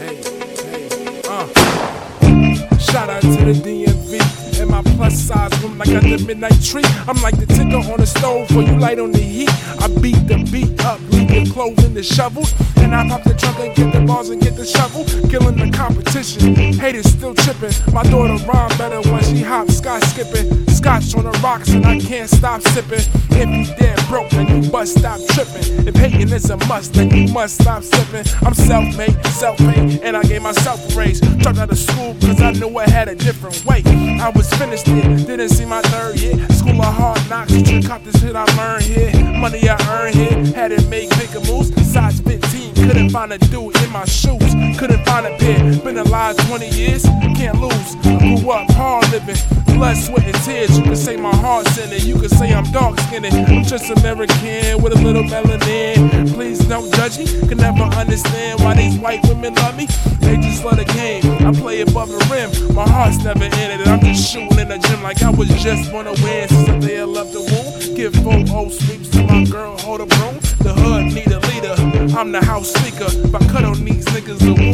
Uh. Shout out to the DMV and my plus size room like under midnight tree. I'm like the ticker on the stove for you light on the heat. I beat the beat up, leave your clothes in the shovels. And I pop the trunk and get the balls and get the shovel. Killing the competition, haters still tripping. My daughter rhyme better when she hops, scotch skipping. Scotch on the rocks and I can't stop sipping then you must stop tripping. If hating is a must, then you must stop slipping. I'm self-made, self-made, and I gave myself a raise. Dropped out of school cause I knew I had a different way. I was finished it, didn't see my third year. School of hard knocks, trick cop this shit I learned here. Money I earned here, had to make bigger moves. Size 15, couldn't find a dude in my shoes. Couldn't find a pair, been alive 20 years, can't lose. I grew up hard living, blood, sweat, and tears. You can say my heart's in it, you can say I'm dark skinned. I'm just American with a little melanin. Please don't judge me, can never understand why these white women love me. They just love the game, I play above the rim. My heart's never in it, and I'm just shooting in the gym like I was just wanna win. Since the day I left the womb, give four old sweeps to my girl, hold a broom. The hood need a leader, I'm the house speaker. If I cut on these niggas, the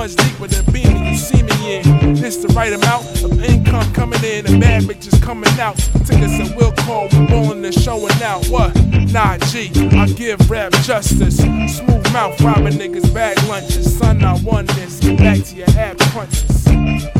much deeper than beaming. You see me in this the right amount of income coming in and bad bitches coming out. Tickets and will call, We're rolling and showing out. What? Nah, G, I give rap justice. Smooth mouth, robbing niggas bag lunches. Son, I won this. Get back to your ab crunches.